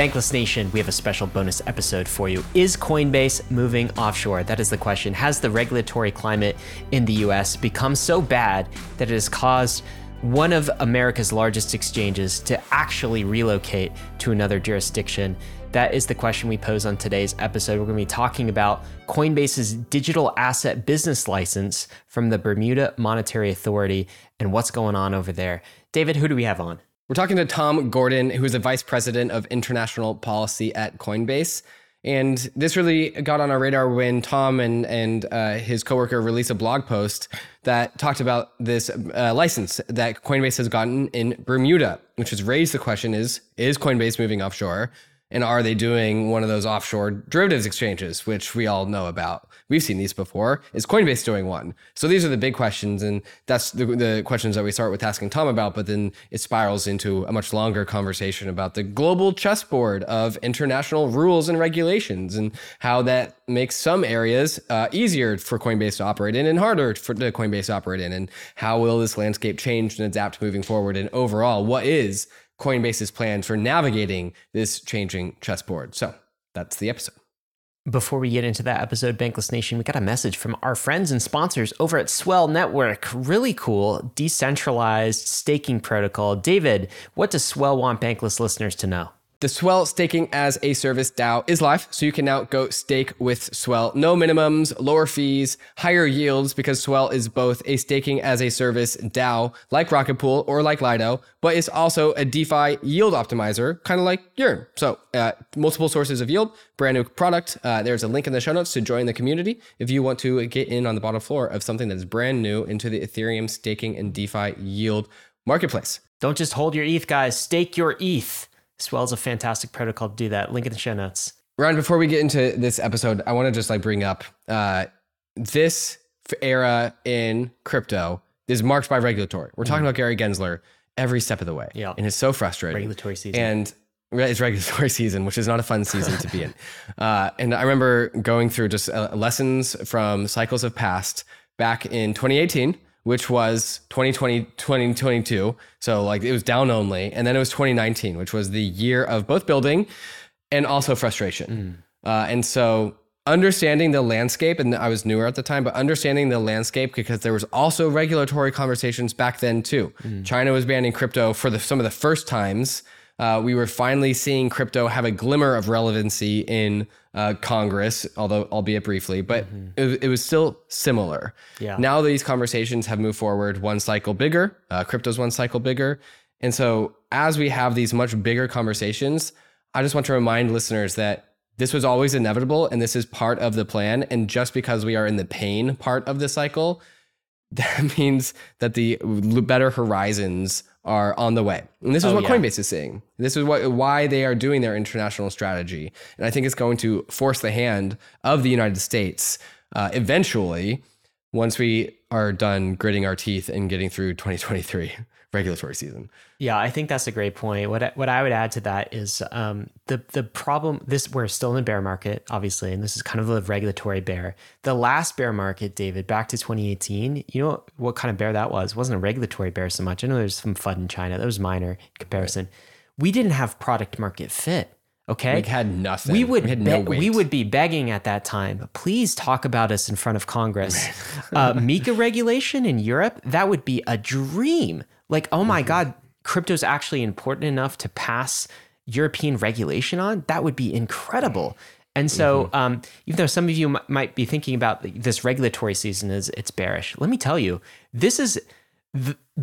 Bankless Nation, we have a special bonus episode for you. Is Coinbase moving offshore? That is the question. Has the regulatory climate in the US become so bad that it has caused one of America's largest exchanges to actually relocate to another jurisdiction? That is the question we pose on today's episode. We're going to be talking about Coinbase's digital asset business license from the Bermuda Monetary Authority and what's going on over there. David, who do we have on? We're talking to Tom Gordon, who is a vice president of international policy at Coinbase. And this really got on our radar when Tom and and uh, his coworker released a blog post that talked about this uh, license that Coinbase has gotten in Bermuda, which has raised the question: Is is Coinbase moving offshore? And are they doing one of those offshore derivatives exchanges, which we all know about? We've seen these before. Is Coinbase doing one? So these are the big questions. And that's the, the questions that we start with asking Tom about. But then it spirals into a much longer conversation about the global chessboard of international rules and regulations and how that makes some areas uh, easier for Coinbase to operate in and harder for the Coinbase to operate in. And how will this landscape change and adapt moving forward? And overall, what is Coinbase's plans for navigating this changing chessboard. So that's the episode. Before we get into that episode, Bankless Nation, we got a message from our friends and sponsors over at Swell Network. Really cool, decentralized staking protocol. David, what does Swell want Bankless listeners to know? The Swell staking as a service DAO is live, so you can now go stake with Swell. No minimums, lower fees, higher yields because Swell is both a staking as a service DAO like Rocket Pool or like Lido, but it's also a DeFi yield optimizer, kind of like Yearn. So uh, multiple sources of yield, brand new product. Uh, there's a link in the show notes to join the community if you want to get in on the bottom floor of something that is brand new into the Ethereum staking and DeFi yield marketplace. Don't just hold your ETH, guys. Stake your ETH. Swell's a fantastic protocol to do that. Link in the show notes. Ryan, before we get into this episode, I want to just like bring up uh, this era in crypto is marked by regulatory. We're talking mm. about Gary Gensler every step of the way. Yeah. And it's so frustrating. Regulatory season. And it's regulatory season, which is not a fun season to be in. Uh, and I remember going through just uh, lessons from cycles of past back in 2018 which was 2020 2022 so like it was down only and then it was 2019 which was the year of both building and also frustration mm. uh, and so understanding the landscape and i was newer at the time but understanding the landscape because there was also regulatory conversations back then too mm. china was banning crypto for the, some of the first times uh, we were finally seeing crypto have a glimmer of relevancy in uh, Congress, although albeit briefly, but mm-hmm. it, it, was still similar. Yeah. Now these conversations have moved forward one cycle bigger. Uh, crypto's one cycle bigger, and so as we have these much bigger conversations, I just want to remind listeners that this was always inevitable, and this is part of the plan. And just because we are in the pain part of the cycle, that means that the better horizons are on the way. And this is oh, what yeah. Coinbase is saying. This is what why they are doing their international strategy. And I think it's going to force the hand of the United States uh, eventually once we are done gritting our teeth and getting through 2023 regulatory season. Yeah, I think that's a great point. What I, what I would add to that is um, the the problem. This we're still in a bear market, obviously, and this is kind of a regulatory bear. The last bear market, David, back to 2018. You know what kind of bear that was? It wasn't a regulatory bear so much. I know there's some FUD in China. That was minor in comparison. We didn't have product market fit. Okay. We had nothing. We would we, be- no we would be begging at that time. Please talk about us in front of Congress. uh, MiCA regulation in Europe, that would be a dream. Like, oh my mm-hmm. God, crypto's actually important enough to pass European regulation on. That would be incredible. And so, mm-hmm. um, even though some of you m- might be thinking about this regulatory season as it's bearish, let me tell you, this is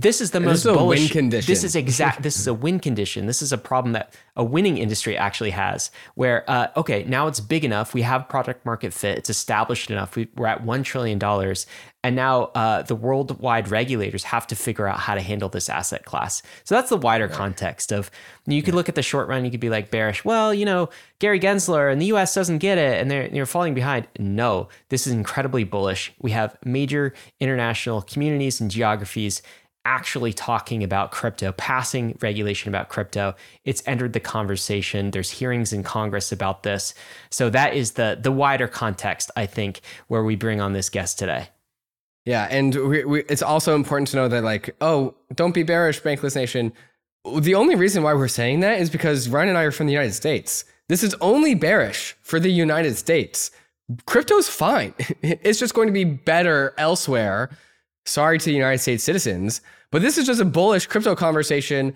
this is the most this is bullish win condition. This is exact. this is a win condition. This is a problem that a winning industry actually has. Where uh, okay, now it's big enough. We have product market fit. It's established enough. We, are at one trillion dollars, and now uh, the worldwide regulators have to figure out how to handle this asset class. So that's the wider context of. You could look at the short run. You could be like bearish. Well, you know, Gary Gensler and the U.S. doesn't get it, and they're you're falling behind. No, this is incredibly bullish. We have major international communities and geographies actually talking about crypto, passing regulation about crypto. It's entered the conversation. There's hearings in Congress about this. So that is the the wider context, I think, where we bring on this guest today. Yeah, and we, we, it's also important to know that like, oh, don't be bearish, Bankless Nation. the only reason why we're saying that is because Ryan and I are from the United States. This is only bearish for the United States. Crypto's fine. It's just going to be better elsewhere. Sorry to the United States citizens, but this is just a bullish crypto conversation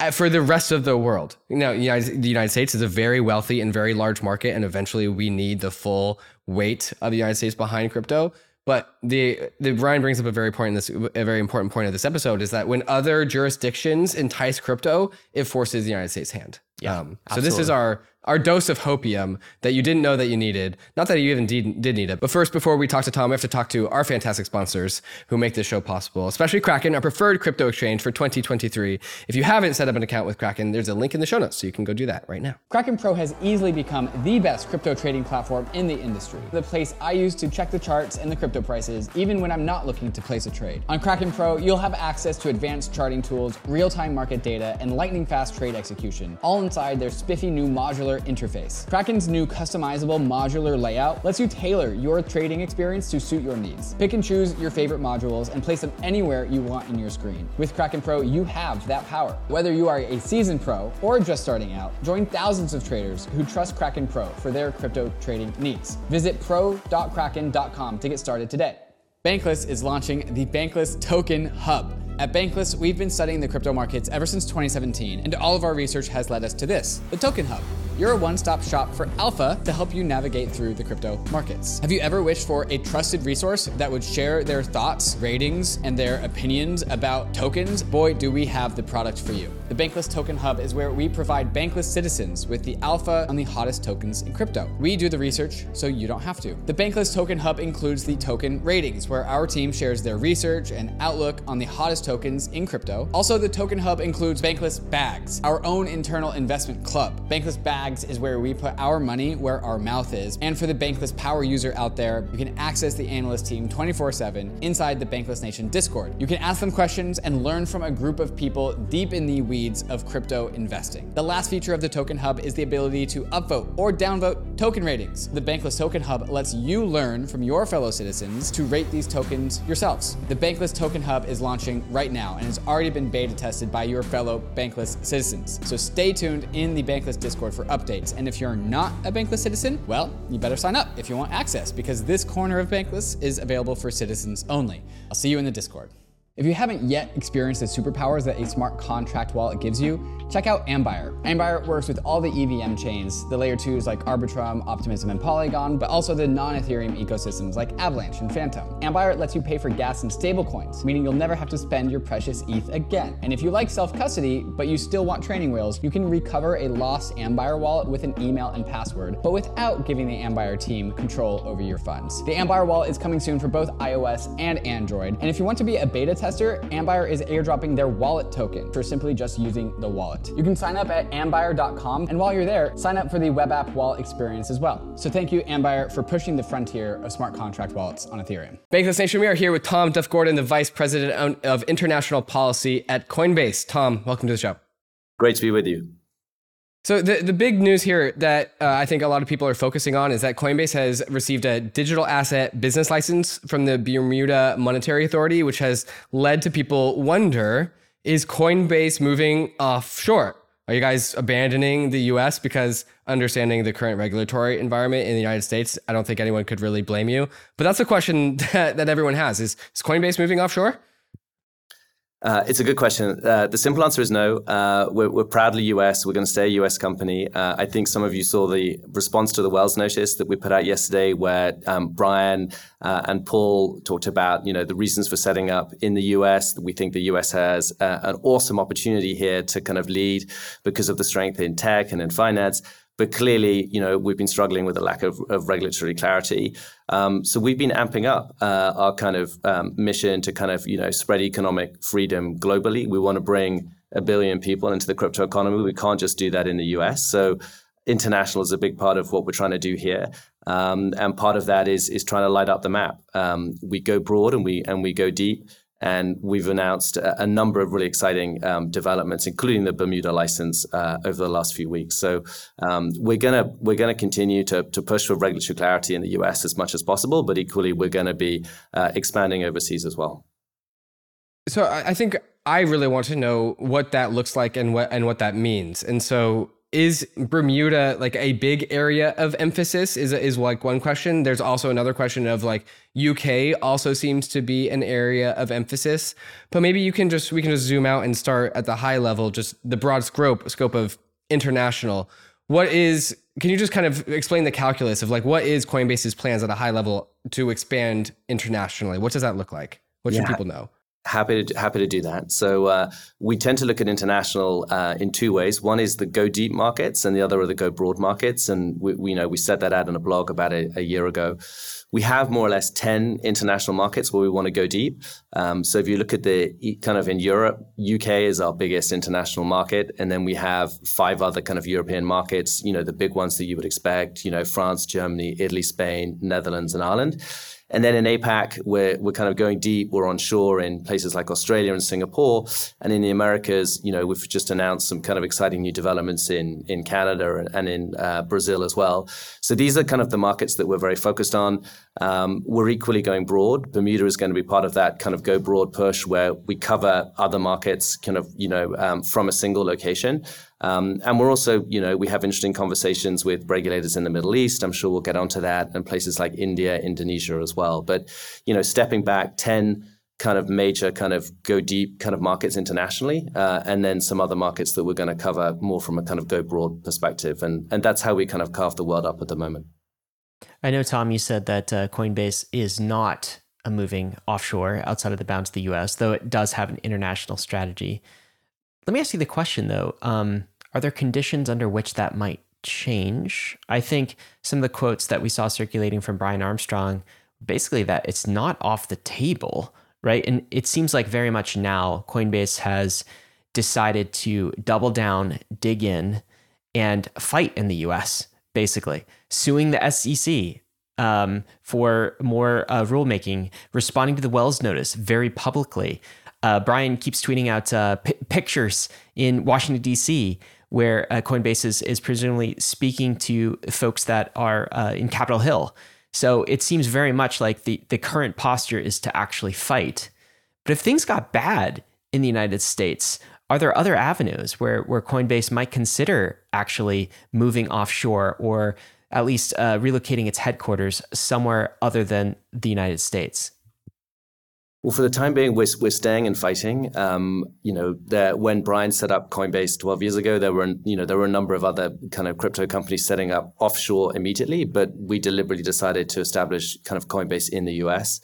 uh, for the rest of the world. You know, the United States is a very wealthy and very large market, and eventually we need the full weight of the United States behind crypto. But the, the Ryan brings up a very point this a very important point of this episode is that when other jurisdictions entice crypto, it forces the United States' hand. Yeah, um, so this is our our dose of hopium that you didn't know that you needed. Not that you even did, need it. But first, before we talk to Tom, we have to talk to our fantastic sponsors who make this show possible, especially Kraken, our preferred crypto exchange for 2023. If you haven't set up an account with Kraken, there's a link in the show notes, so you can go do that right now. Kraken Pro has easily become the best crypto trading platform in the industry. The place I use to check the charts and the crypto prices, even when I'm not looking to place a trade. On Kraken Pro, you'll have access to advanced charting tools, real-time market data, and lightning fast trade execution, all inside their spiffy new modular interface. Kraken's new customizable modular layout lets you tailor your trading experience to suit your needs. Pick and choose your favorite modules and place them anywhere you want in your screen. With Kraken Pro, you have that power. Whether you are a seasoned pro or just starting out, join thousands of traders who trust Kraken Pro for their crypto trading needs. Visit pro.kraken.com to get started today. Bankless is launching the Bankless Token Hub. At Bankless, we've been studying the crypto markets ever since 2017, and all of our research has led us to this the Token Hub. You're a one stop shop for alpha to help you navigate through the crypto markets. Have you ever wished for a trusted resource that would share their thoughts, ratings, and their opinions about tokens? Boy, do we have the product for you. The Bankless Token Hub is where we provide bankless citizens with the alpha on the hottest tokens in crypto. We do the research so you don't have to. The Bankless Token Hub includes the token ratings, where our team shares their research and outlook on the hottest tokens in crypto. Also, the Token Hub includes Bankless Bags, our own internal investment club. Bankless Bags Bags is where we put our money where our mouth is. And for the Bankless Power user out there, you can access the analyst team 24 7 inside the Bankless Nation Discord. You can ask them questions and learn from a group of people deep in the weeds of crypto investing. The last feature of the Token Hub is the ability to upvote or downvote token ratings. The Bankless Token Hub lets you learn from your fellow citizens to rate these tokens yourselves. The Bankless Token Hub is launching right now and has already been beta tested by your fellow Bankless citizens. So stay tuned in the Bankless Discord for updates. And if you're not a Bankless citizen, well, you better sign up if you want access because this corner of Bankless is available for citizens only. I'll see you in the Discord. If you haven't yet experienced the superpowers that a smart contract wallet gives you, check out Ambire. Ambire works with all the EVM chains, the layer 2s like Arbitrum, Optimism, and Polygon, but also the non-Ethereum ecosystems like Avalanche and Fantom. Ambire lets you pay for gas in stablecoins, meaning you'll never have to spend your precious ETH again. And if you like self-custody, but you still want training wheels, you can recover a lost Ambire wallet with an email and password, but without giving the Ambire team control over your funds. The Ambire wallet is coming soon for both iOS and Android, and if you want to be a beta tester, Ambire is airdropping their wallet token for simply just using the wallet. You can sign up at ambire.com, and while you're there, sign up for the web app wallet experience as well. So thank you, Ambire, for pushing the frontier of smart contract wallets on Ethereum. Bankless Nation, we are here with Tom Duff Gordon, the Vice President of International Policy at Coinbase. Tom, welcome to the show. Great to be with you. So the, the big news here that uh, I think a lot of people are focusing on is that Coinbase has received a digital asset business license from the Bermuda Monetary Authority, which has led to people wonder, is Coinbase moving offshore? Are you guys abandoning the US? Because understanding the current regulatory environment in the United States, I don't think anyone could really blame you. But that's a question that, that everyone has is, is Coinbase moving offshore? Uh, it's a good question. Uh, the simple answer is no. Uh, we're, we're, proudly US. We're going to stay a US company. Uh, I think some of you saw the response to the Wells notice that we put out yesterday, where um, Brian uh, and Paul talked about you know the reasons for setting up in the US. We think the US has uh, an awesome opportunity here to kind of lead because of the strength in tech and in finance. But clearly, you know, we've been struggling with a lack of, of regulatory clarity. Um, so we've been amping up uh, our kind of um, mission to kind of, you know, spread economic freedom globally. We want to bring a billion people into the crypto economy. We can't just do that in the US. So international is a big part of what we're trying to do here. Um, and part of that is is trying to light up the map. Um, we go broad and we and we go deep. And we've announced a, a number of really exciting um, developments, including the Bermuda license uh, over the last few weeks. So um, we're gonna we're gonna continue to to push for regulatory clarity in the U.S. as much as possible, but equally we're going to be uh, expanding overseas as well. So I think I really want to know what that looks like and what and what that means. And so is Bermuda like a big area of emphasis? Is is like one question. There's also another question of like UK also seems to be an area of emphasis. But maybe you can just we can just zoom out and start at the high level, just the broad scope scope of international. What is can you just kind of explain the calculus of like what is Coinbase's plans at a high level to expand internationally? What does that look like? What should people know? Happy to happy to do that. So uh, we tend to look at international uh, in two ways. One is the go deep markets, and the other are the go broad markets. And we, we know we set that out in a blog about a, a, year ago. We have more or less ten international markets where we want to go deep. Um, so if you look at the kind of in Europe, UK is our biggest international market, and then we have five other kind of European markets. You know the big ones that you would expect. You know France, Germany, Italy, Spain, Netherlands, and Ireland. And then in APAC, we're, we're kind of going deep. We're onshore in places like Australia and Singapore. And in the Americas, you know, we've just announced some kind of exciting new developments in, in Canada and in uh, Brazil as well. So these are kind of the markets that we're very focused on. Um, we're equally going broad. Bermuda is going to be part of that kind of go broad push where we cover other markets kind of, you know, um, from a single location. Um, and we're also, you know, we have interesting conversations with regulators in the Middle East. I'm sure we'll get onto that, and places like India, Indonesia as well. But, you know, stepping back, 10 kind of major kind of go deep kind of markets internationally, uh, and then some other markets that we're going to cover more from a kind of go broad perspective. And, and that's how we kind of carve the world up at the moment. I know, Tom, you said that uh, Coinbase is not a moving offshore outside of the bounds of the US, though it does have an international strategy. Let me ask you the question, though. Um, are there conditions under which that might change? I think some of the quotes that we saw circulating from Brian Armstrong basically that it's not off the table, right? And it seems like very much now Coinbase has decided to double down, dig in, and fight in the US, basically, suing the SEC um, for more uh, rulemaking, responding to the Wells notice very publicly. Uh, Brian keeps tweeting out uh, p- pictures in Washington, D.C., where uh, Coinbase is, is presumably speaking to folks that are uh, in Capitol Hill. So it seems very much like the, the current posture is to actually fight. But if things got bad in the United States, are there other avenues where, where Coinbase might consider actually moving offshore or at least uh, relocating its headquarters somewhere other than the United States? Well, for the time being, we're, we're staying and fighting. Um, you know, there, when Brian set up Coinbase 12 years ago, there were you know there were a number of other kind of crypto companies setting up offshore immediately, but we deliberately decided to establish kind of Coinbase in the US.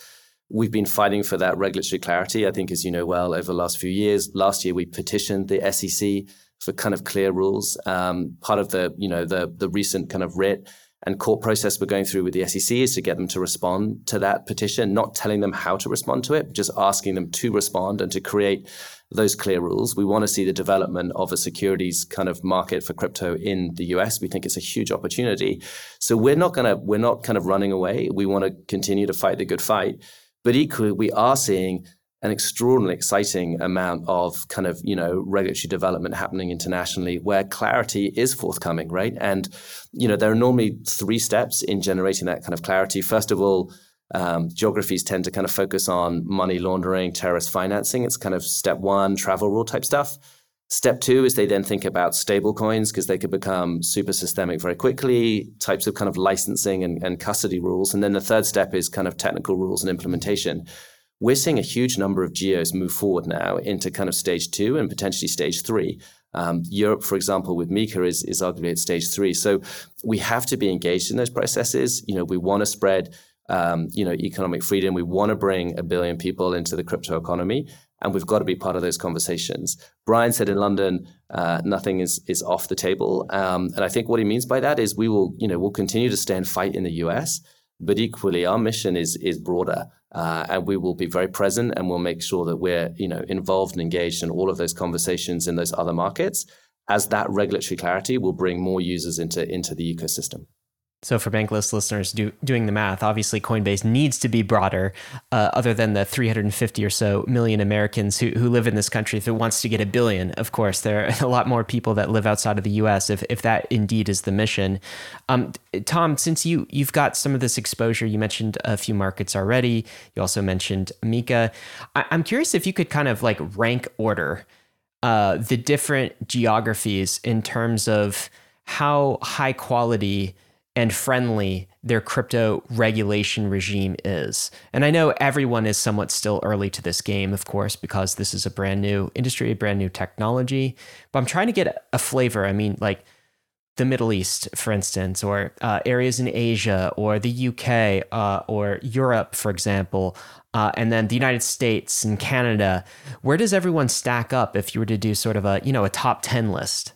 We've been fighting for that regulatory clarity. I think, as you know well, over the last few years. Last year, we petitioned the SEC for kind of clear rules. Um, part of the you know the the recent kind of writ and court process we're going through with the SEC is to get them to respond to that petition, not telling them how to respond to it, just asking them to respond and to create those clear rules. We want to see the development of a securities kind of market for crypto in the US. We think it's a huge opportunity. So we're not going to we're not kind of running away. We want to continue to fight the good fight. But equally, we are seeing an extraordinarily exciting amount of kind of you know regulatory development happening internationally where clarity is forthcoming right? And you know there are normally three steps in generating that kind of clarity. First of all um, geographies tend to kind of focus on money laundering terrorist financing. It's kind of step one travel rule type stuff step two is they then think about stable coins because they could become super systemic very quickly types of kind of licensing and, and custody rules and then the third step is kind of technical rules and implementation we're seeing a huge number of geos move forward now into kind of stage two and potentially stage three. Um, Europe, for example, with MiCA is, is arguably at stage three. So we have to be engaged in those processes. You know, we want to spread, um, you know, economic freedom. We want to bring a billion people into the crypto economy, and we've got to be part of those conversations. Brian said in London, uh, nothing is is off the table, um, and I think what he means by that is we will, you know, we'll continue to stay and fight in the US, but equally our mission is is broader. Uh, and we will be very present and we'll make sure that we're you know involved and engaged in all of those conversations in those other markets as that regulatory clarity will bring more users into into the ecosystem So, for Bankless listeners do, doing the math, obviously Coinbase needs to be broader, uh, other than the 350 or so million Americans who, who live in this country. If it wants to get a billion, of course, there are a lot more people that live outside of the US if, if that indeed is the mission. Um, Tom, since you, you've got some of this exposure, you mentioned a few markets already. You also mentioned MiCA. I, I'm curious if you could kind of like rank order uh, the different geographies in terms of how high quality and friendly their crypto regulation regime is. And I know everyone is somewhat still early to this game, of course, because this is a brand new industry, a brand new technology. But I'm trying to get a flavor. I mean, like the Middle East, for instance, or uh, areas in Asia, or the UK, uh, or Europe, for example, uh, and then the United States and Canada. Where does everyone stack up if you were to do sort of a you know a top ten list?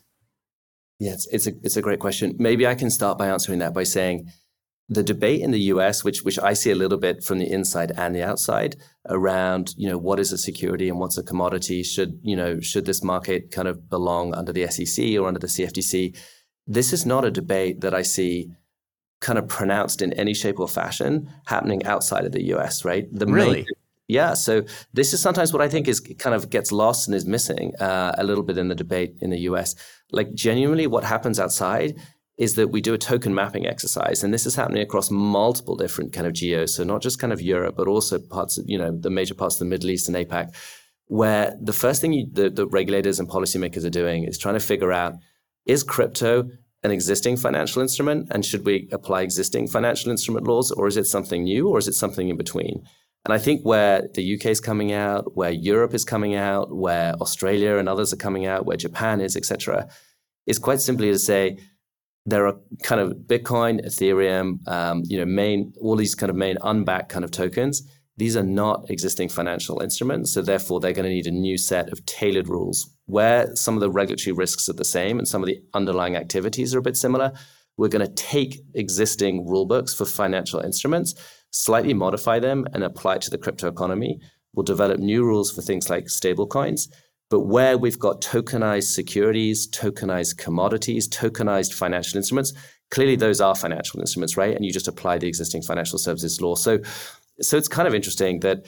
It's, it's a it's a great question. Maybe I can start by answering that by saying the debate in the US, which which I see a little bit from the inside and the outside, around you know what is a security and what's a commodity. Should you know should this market kind of belong under the SEC or under the CFTC? This is not a debate that I see kind of pronounced in any shape or fashion happening outside of the US. Right? The really. Yeah, so this is sometimes what I think is kind of gets lost and is missing uh, a little bit in the debate in the US. Like genuinely, what happens outside is that we do a token mapping exercise, and this is happening across multiple different kind of geos. So not just kind of Europe, but also parts of you know the major parts of the Middle East and APAC, where the first thing you, the, the regulators and policymakers are doing is trying to figure out is crypto an existing financial instrument, and should we apply existing financial instrument laws, or is it something new, or is it something in between? And I think where the UK is coming out, where Europe is coming out, where Australia and others are coming out, where Japan is, etc., is quite simply to say there are kind of Bitcoin, Ethereum, um, you know, main all these kind of main unbacked kind of tokens. These are not existing financial instruments, so therefore they're going to need a new set of tailored rules. Where some of the regulatory risks are the same and some of the underlying activities are a bit similar, we're going to take existing rulebooks for financial instruments slightly modify them and apply it to the crypto economy. We'll develop new rules for things like stablecoins. But where we've got tokenized securities, tokenized commodities, tokenized financial instruments, clearly those are financial instruments, right? And you just apply the existing financial services law. So, so it's kind of interesting that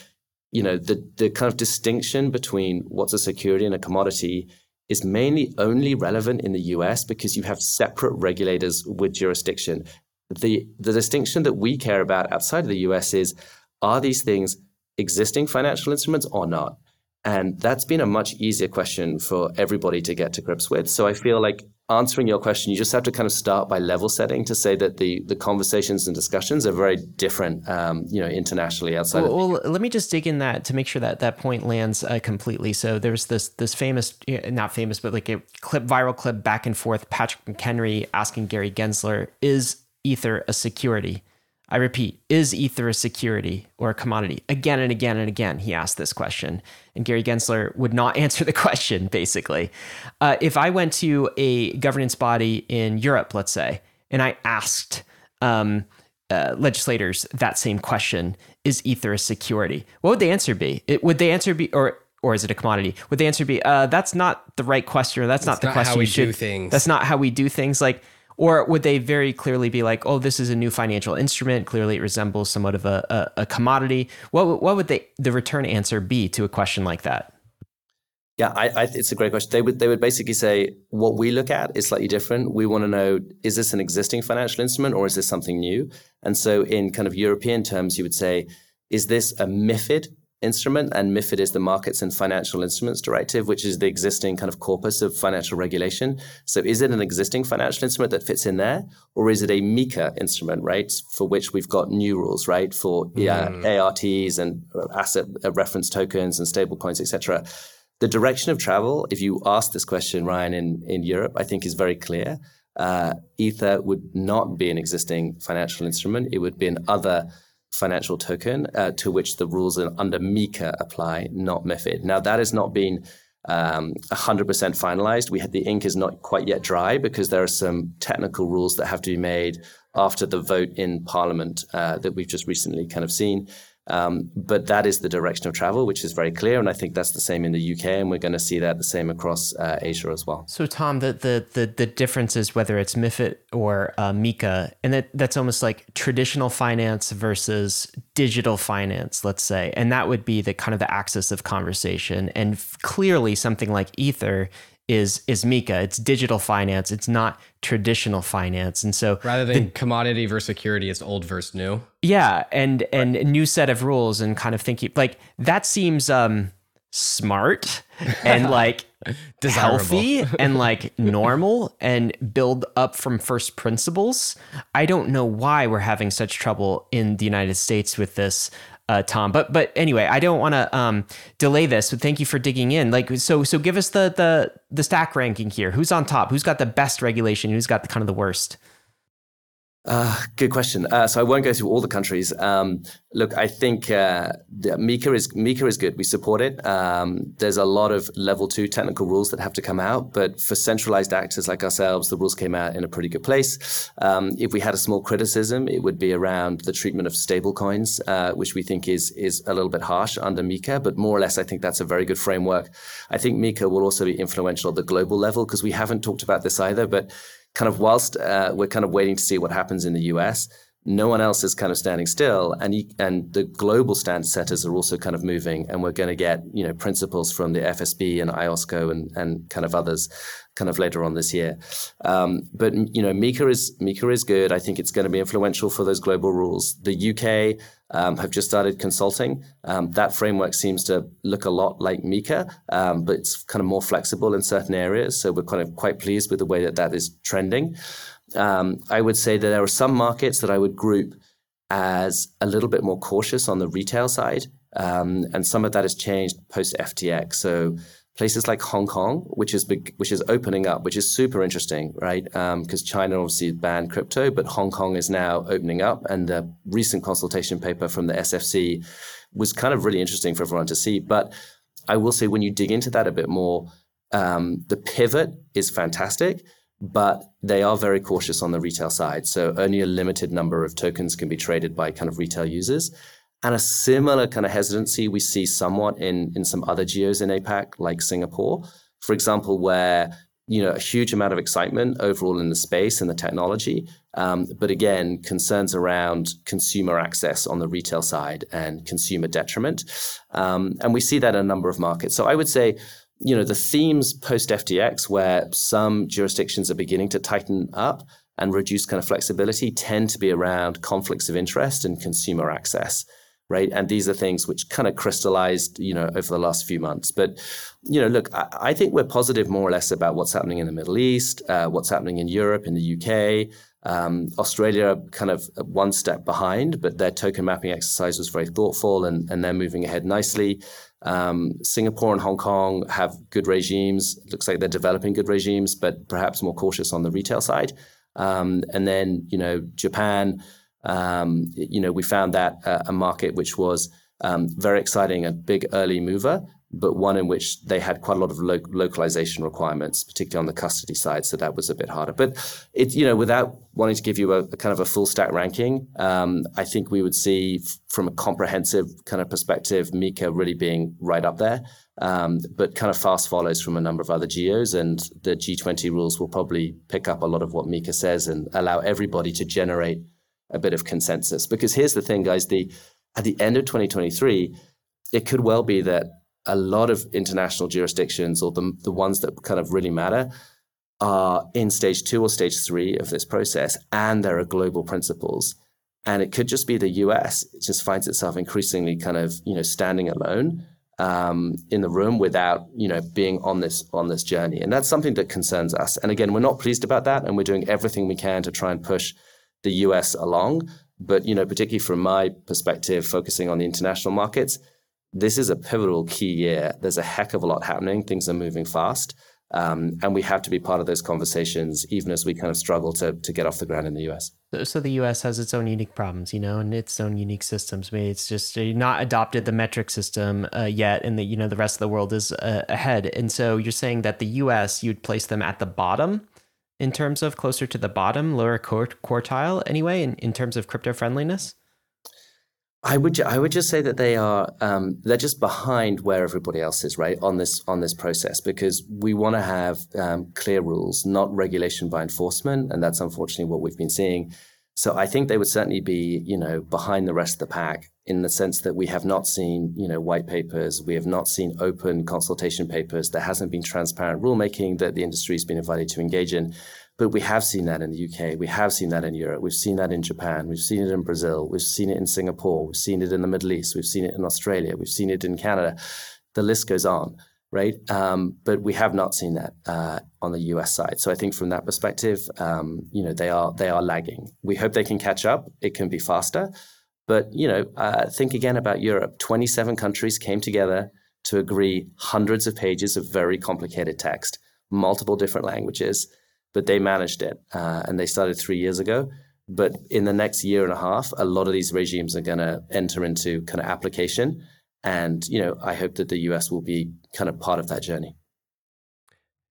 you know the the kind of distinction between what's a security and a commodity is mainly only relevant in the US because you have separate regulators with jurisdiction the the distinction that we care about outside of the US is are these things existing financial instruments or not? And that's been a much easier question for everybody to get to grips with. So I feel like answering your question, you just have to kind of start by level setting to say that the the conversations and discussions are very different, um, you know, internationally outside. Well, well, let me just dig in that to make sure that that point lands uh, completely. So there's this this famous, not famous, but like a clip, viral clip back and forth. Patrick McHenry asking Gary Gensler, "Is Ether a security? I repeat, is Ether a security or a commodity? Again and again and again, he asked this question. And Gary Gensler would not answer the question, basically. Uh, if I went to a governance body in Europe, let's say, and I asked um, uh, legislators that same question, is Ether a security? What would the answer be? It, would the answer be, or or is it a commodity? Would the answer be, uh, that's not the right question, or that's, that's not the not question how we should, do things. That's not how we do things. Like, or would they very clearly be like, oh, this is a new financial instrument. Clearly, it resembles somewhat of a, a, a commodity. What, what would they, the return answer be to a question like that? Yeah, I, I, it's a great question. They would they would basically say what we look at is slightly different. We want to know is this an existing financial instrument or is this something new? And so, in kind of European terms, you would say, is this a MIFID instrument, and MIFID is the Markets and Financial Instruments Directive, which is the existing kind of corpus of financial regulation. So, is it an existing financial instrument that fits in there, or is it a MiCA instrument, right, for which we've got new rules, right, for yeah, mm. ARTs and asset uh, reference tokens and stablecoins, etc. The direction of travel, if you ask this question, Ryan, in, in Europe, I think is very clear. Uh, Ether would not be an existing financial instrument. It would be an other financial token uh, to which the rules under MiCA apply, not MIFID. Now, that has not been um, 100% finalized. We had, the ink is not quite yet dry because there are some technical rules that have to be made after the vote in Parliament uh, that we've just recently kind of seen. Um, but that is the direction of travel, which is very clear, and I think that's the same in the UK, and we're going to see that the same across uh, Asia as well. So, Tom, the the the, the difference is whether it's MIFID or uh, MiCA, and that that's almost like traditional finance versus digital finance, let's say, and that would be the kind of the axis of conversation. And clearly, something like Ether is is MiCA. It's digital finance. It's not traditional finance. And so rather than the, commodity versus security, it's old versus new. Yeah, and and right. new set of rules and kind of thinking like that seems um smart and like healthy and like normal and build up from first principles. I don't know why we're having such trouble in the United States with this uh, Tom. But but anyway, I don't want to um, delay this. So thank you for digging in. Like so so give us the the the stack ranking here. Who's on top? Who's got the best regulation? Who's got the kind of the worst? Uh, good question. Uh, so I won't go through all the countries. Um, look, I think uh, MiCA is MiCA is good. We support it. Um, there's a lot of level two technical rules that have to come out, but for centralized actors like ourselves, the rules came out in a pretty good place. Um, if we had a small criticism, it would be around the treatment of stablecoins, uh, which we think is is a little bit harsh under MiCA. But more or less, I think that's a very good framework. I think MiCA will also be influential at the global level because we haven't talked about this either, but kind of whilst uh, we're kind of waiting to see what happens in the US, no one else is kind of standing still, and you, and the global standard setters are also kind of moving, and we're going to get you know principles from the FSB and IOSCO and and kind of others, kind of later on this year. Um, but you know, MiCA is MiCA is good. I think it's going to be influential for those global rules. The UK um, have just started consulting. Um, that framework seems to look a lot like MiCA, um, but it's kind of more flexible in certain areas. So we're kind of quite pleased with the way that that is trending. Um, I would say that there are some markets that I would group as a little bit more cautious on the retail side. Um, and some of that has changed post FTX. So places like Hong Kong, which is big, which is opening up, which is super interesting, right? Because um, China obviously banned crypto, but Hong Kong is now opening up, and the recent consultation paper from the SFC was kind of really interesting for everyone to see. But I will say, when you dig into that a bit more, um, the pivot is fantastic. But they are very cautious on the retail side. So only a limited number of tokens can be traded by kind of retail users. And a similar kind of hesitancy we see somewhat in, in some other geos in APAC, like Singapore, for example, where you know a huge amount of excitement overall in the space and the technology, um, but again concerns around consumer access on the retail side and consumer detriment, um, and we see that in a number of markets. So I would say you know the themes post FTX, where some jurisdictions are beginning to tighten up and reduce kind of flexibility, tend to be around conflicts of interest and consumer access right? And these are things which kind of crystallized, you know, over the last few months. But, you know, look, I, I think we're positive more or less about what's happening in the Middle East, uh, what's happening in Europe, in the UK. Um, Australia kind of one step behind, but their token mapping exercise was very thoughtful and, and they're moving ahead nicely. Um, Singapore and Hong Kong have good regimes. It looks like they're developing good regimes, but perhaps more cautious on the retail side. Um, and then, you know, Japan, um, you know, we found that uh, a market which was um, very exciting, a big early mover, but one in which they had quite a lot of lo- localization requirements, particularly on the custody side. So that was a bit harder. But it, you know, without wanting to give you a, a kind of a full stack ranking, um, I think we would see f- from a comprehensive kind of perspective, MiCA really being right up there. Um, but kind of fast follows from a number of other geos, and the G20 rules will probably pick up a lot of what MiCA says and allow everybody to generate a bit of consensus. Because here's the thing, guys: the at the end of 2023, it could well be that a lot of international jurisdictions, or the the ones that kind of really matter, are in stage two or stage three of this process, and there are global principles. And it could just be the U.S. It just finds itself increasingly kind of you know standing alone um, in the room without you know being on this on this journey, and that's something that concerns us. And again, we're not pleased about that, and we're doing everything we can to try and push the US along. But you know, particularly from my perspective, focusing on the international markets, this is a pivotal key year. There's a heck of a lot happening. Things are moving fast. Um, and we have to be part of those conversations, even as we kind of struggle to to get off the ground in the U.S. So the U.S. has its own unique problems, you know, and its own unique systems. Maybe it's just uh, not adopted the metric system uh, yet, and the you know the rest of the world is uh, ahead. And so you're saying that the U.S. you'd place them at the bottom in terms of closer to the bottom, lower quartile anyway, in, in terms of crypto friendliness? I would I would just say that they are um, they're just behind where everybody else is right on this on this process because we want to have um, clear rules, not regulation by enforcement, and that's unfortunately what we've been seeing. So I think they would certainly be you know behind the rest of the pack in the sense that we have not seen you know white papers, we have not seen open consultation papers, there hasn't been transparent rulemaking that the industry has been invited to engage in. But we have seen that in the UK. We have seen that in Europe. We've seen that in Japan. We've seen it in Brazil. We've seen it in Singapore. We've seen it in the Middle East. We've seen it in Australia. We've seen it in Canada. The list goes on, right? Um, but we have not seen that uh, on the US side. So I think from that perspective, um, you know, they are they are lagging. We hope they can catch up. It can be faster. But you know, uh, think again about Europe. Twenty-seven countries came together to agree hundreds of pages of very complicated text, multiple different languages but they managed it uh, and they started three years ago. But in the next year and a half, a lot of these regimes are going to enter into kind of application. And, you know, I hope that the US will be kind of part of that journey.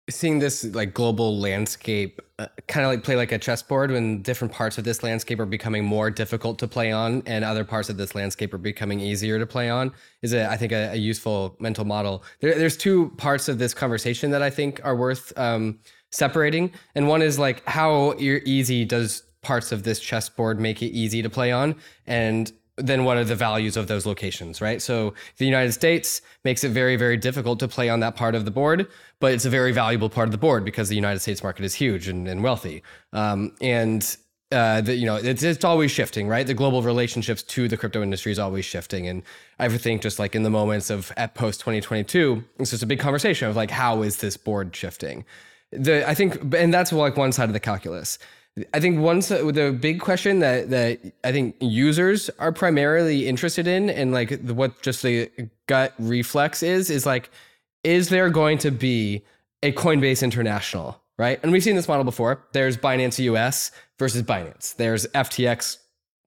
Seeing this like global landscape uh, kind of like play like a chessboard when different parts of this landscape are becoming more difficult to play on and other parts of this landscape are becoming easier to play on is, a, I think, a, a useful mental model. There, there's two parts of this conversation that I think are worth um, separating. And one is like how easy does parts of this chessboard make it easy to play on? And then what are the values of those locations, right? So the United States makes it very, very difficult to play on that part of the board, but it's a very valuable part of the board because the United States market is huge and, and wealthy. Um, and uh, you know, it's, it's always shifting, right? The global relationships to the crypto industry is always shifting. And I think just like in the moments of at post 2022, it's just a big conversation of like, how is this board shifting? the I think, and that's like one side of the calculus. I think one the big question that that I think users are primarily interested in, and like the, what just the gut reflex is, is like, is there going to be a Coinbase International, right? And we've seen this model before. There's Binance US versus Binance. There's FTX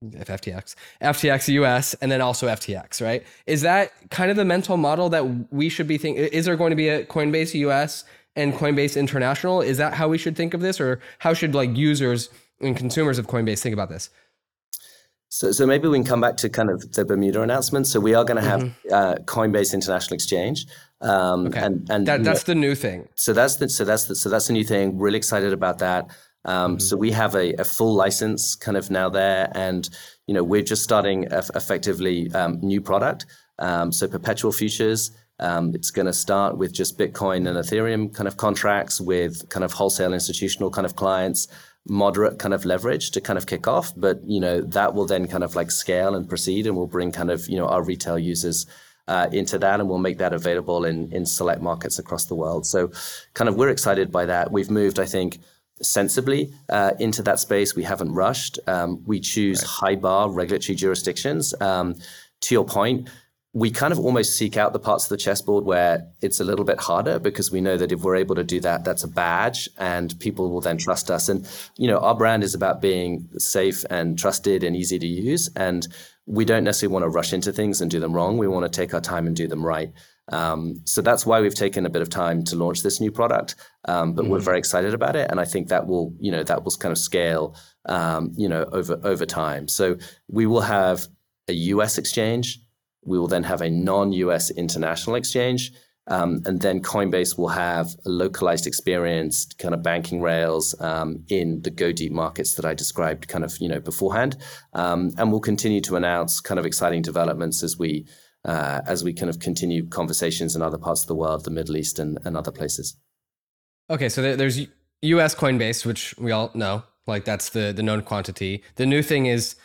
FTX, FTX US, and then also FTX, right? Is that kind of the mental model that we should be thinking? Is there going to be a Coinbase US and Coinbase International? Is that how we should think of this, or how should like users and consumers of Coinbase think about this? So, so maybe we can come back to kind of the Bermuda announcement. So we are going to have mm-hmm. uh, Coinbase International Exchange, um, okay. and and that, that's the new thing. So that's the so that's the, so that's the new thing. Really excited about that. Um, mm-hmm. So we have a, a, full license kind of now there, and you know we're just starting effectively um, new product. Um, so perpetual futures. Um, it's going to start with just Bitcoin and Ethereum kind of contracts with kind of wholesale institutional kind of clients, moderate kind of leverage to kind of kick off. But, you know, that will then kind of like scale and proceed and we'll bring kind of, you know, our retail users uh, into that and we'll make that available in, in select markets across the world. So kind of we're excited by that. We've moved, I think, sensibly uh, into that space. We haven't rushed. Um, we choose right. high bar regulatory jurisdictions. Um, to your point, we kind of almost seek out the parts of the chessboard where it's a little bit harder because we know that if we're able to do that, that's a badge and people will then trust us. And, you know, our brand is about being safe and trusted and easy to use. And we don't necessarily want to rush into things and do them wrong. We want to take our time and do them right. Um, so that's why we've taken a bit of time to launch this new product, um, but mm-hmm. we're very excited about it, and I think that will, you know, that will kind of scale, um, you know, over over time. So we will have a U.S. exchange, we will then have a non US international exchange. Um, and then Coinbase will have a localized experience, kind of banking rails um, in the go deep markets that I described kind of you know beforehand, um, and we'll continue to announce kind of exciting developments as we uh, as we kind of continue conversations in other parts of the world, the Middle East, and, and other places. Okay, so there's U.S. Coinbase, which we all know, like that's the the known quantity. The new thing is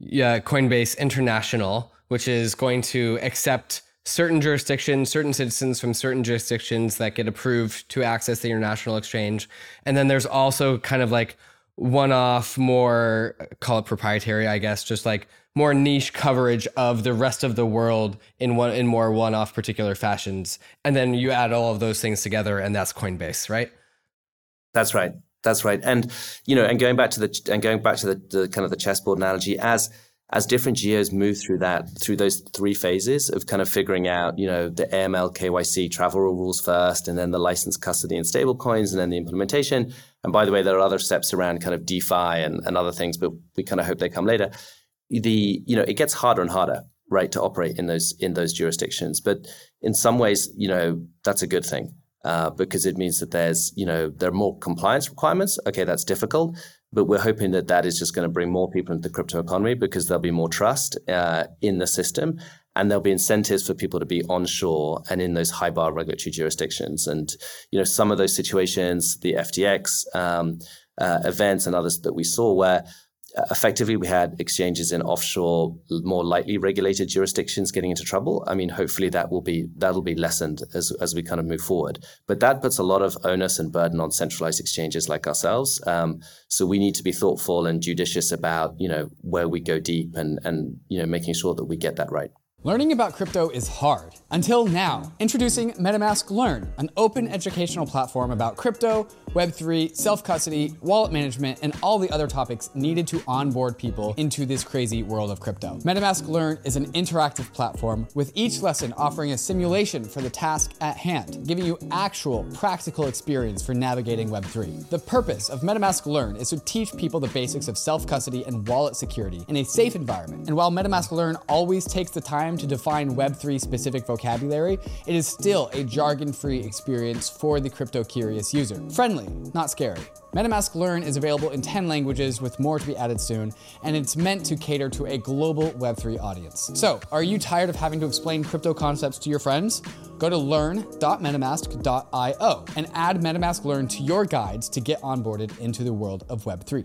yeah, Coinbase International which is going to accept certain jurisdictions, certain citizens from certain jurisdictions that get approved to access the international exchange. And then there's also kind of like one off, more call it proprietary, I guess, just like more niche coverage of the rest of the world in one in more one off particular fashions. And then you add all of those things together and that's Coinbase, right? That's right. That's right. And you know, and going back to the and going back to the, the kind of the chessboard analogy, as as different geos move through that through those three phases of kind of figuring out you know the AML KYC travel rules first and then the license custody and stablecoins and then the implementation. And by the way there are other steps around kind of DeFi and, and other things but we kind of hope they come later. The you know it gets harder and harder right to operate in those in those jurisdictions. But in some ways you know that's a good thing uh, because it means that there's you know there are more compliance requirements. Okay that's difficult but we're hoping that that is just going to bring more people into the crypto economy because there'll be more trust uh, in the system and there'll be incentives for people to be onshore and in those high bar regulatory jurisdictions. And you know some of those situations the ftx um, uh, events and others that we saw where effectively we had exchanges in offshore more lightly regulated jurisdictions getting into trouble i mean hopefully that will be that'll be lessened as, as we kind of move forward but that puts a lot of onus and burden on centralized exchanges like ourselves um, so we need to be thoughtful and judicious about you know where we go deep and and you know making sure that we get that right Learning about crypto is hard. Until now. Introducing MetaMask Learn, an open educational platform about crypto, Web3, self custody, wallet management, and all the other topics needed to onboard people into this crazy world of crypto. MetaMask Learn is an interactive platform with each lesson offering a simulation for the task at hand, giving you actual practical experience for navigating Web3. The purpose of MetaMask Learn is to teach people the basics of self custody and wallet security in a safe environment. And while MetaMask Learn always takes the time to define Web3 specific vocabulary, it is still a jargon free experience for the crypto curious user. Friendly, not scary. MetaMask Learn is available in 10 languages with more to be added soon, and it's meant to cater to a global Web3 audience. So, are you tired of having to explain crypto concepts to your friends? Go to learn.metamask.io and add MetaMask Learn to your guides to get onboarded into the world of Web3.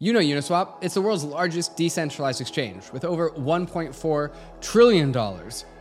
You know Uniswap, it's the world's largest decentralized exchange with over $1.4 trillion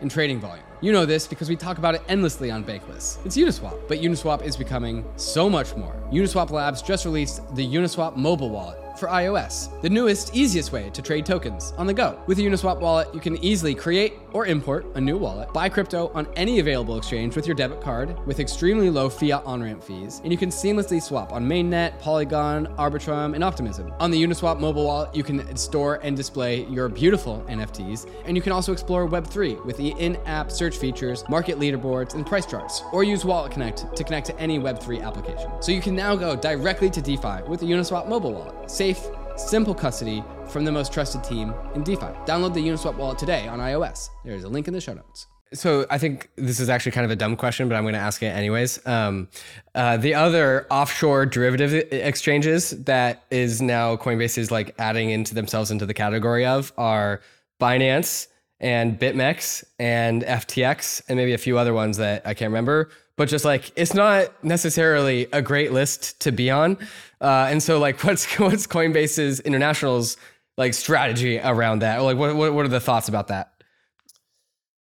in trading volume. You know this because we talk about it endlessly on Bankless. It's Uniswap, but Uniswap is becoming so much more. Uniswap Labs just released the Uniswap mobile wallet for iOS, the newest, easiest way to trade tokens on the go. With a Uniswap wallet, you can easily create or import a new wallet, buy crypto on any available exchange with your debit card with extremely low fiat on ramp fees, and you can seamlessly swap on Mainnet, Polygon, Arbitrum, and Optimism. On the Uniswap mobile wallet, you can store and display your beautiful NFTs, and you can also explore Web3 with the in app search features, market leaderboards, and price charts, or use Wallet Connect to connect to any Web3 application. So you can now go directly to DeFi with the Uniswap mobile wallet. Safe safe, simple custody from the most trusted team in DeFi. Download the Uniswap wallet today on iOS. There's a link in the show notes. So I think this is actually kind of a dumb question, but I'm going to ask it anyways. Um, uh, the other offshore derivative exchanges that is now Coinbase is like adding into themselves into the category of are Binance and BitMEX and FTX and maybe a few other ones that I can't remember but just like it's not necessarily a great list to be on. Uh, and so like what's what's Coinbase's international's like strategy around that? Or like what what are the thoughts about that?